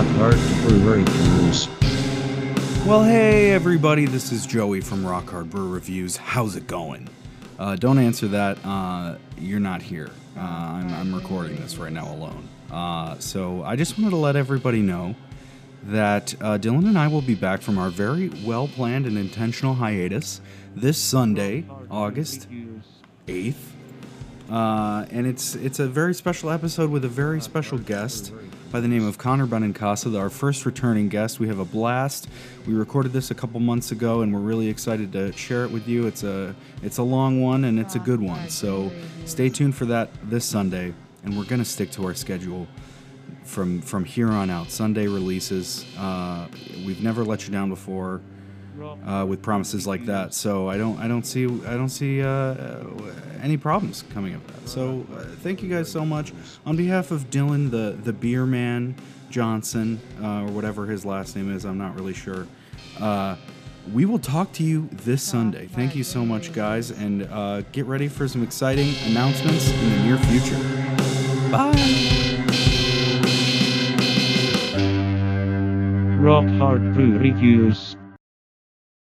Rock Hard Brewery Reviews. Well, hey everybody, this is Joey from Rock Hard Brew Reviews. How's it going? Uh, don't answer that. Uh, you're not here. Uh, I'm, I'm recording this right now alone. Uh, so I just wanted to let everybody know that uh, Dylan and I will be back from our very well planned and intentional hiatus this Sunday, August 8th. Uh, and it's it's a very special episode with a very special guest by the name of Connor Benincasa, our first returning guest. We have a blast. We recorded this a couple months ago, and we're really excited to share it with you. It's a it's a long one and it's a good one. So stay tuned for that this Sunday, and we're gonna stick to our schedule from from here on out. Sunday releases. Uh, we've never let you down before uh, with promises like that. So I don't I don't see I don't see uh, any problems coming of that. So uh, thank you guys so much on behalf of Dylan the the beer man Johnson uh, or whatever his last name is. I'm not really sure. Uh, we will talk to you this Sunday. Thank you so much, guys, and uh, get ready for some exciting announcements in the near future. Bye. Rock Hard Brew Reviews.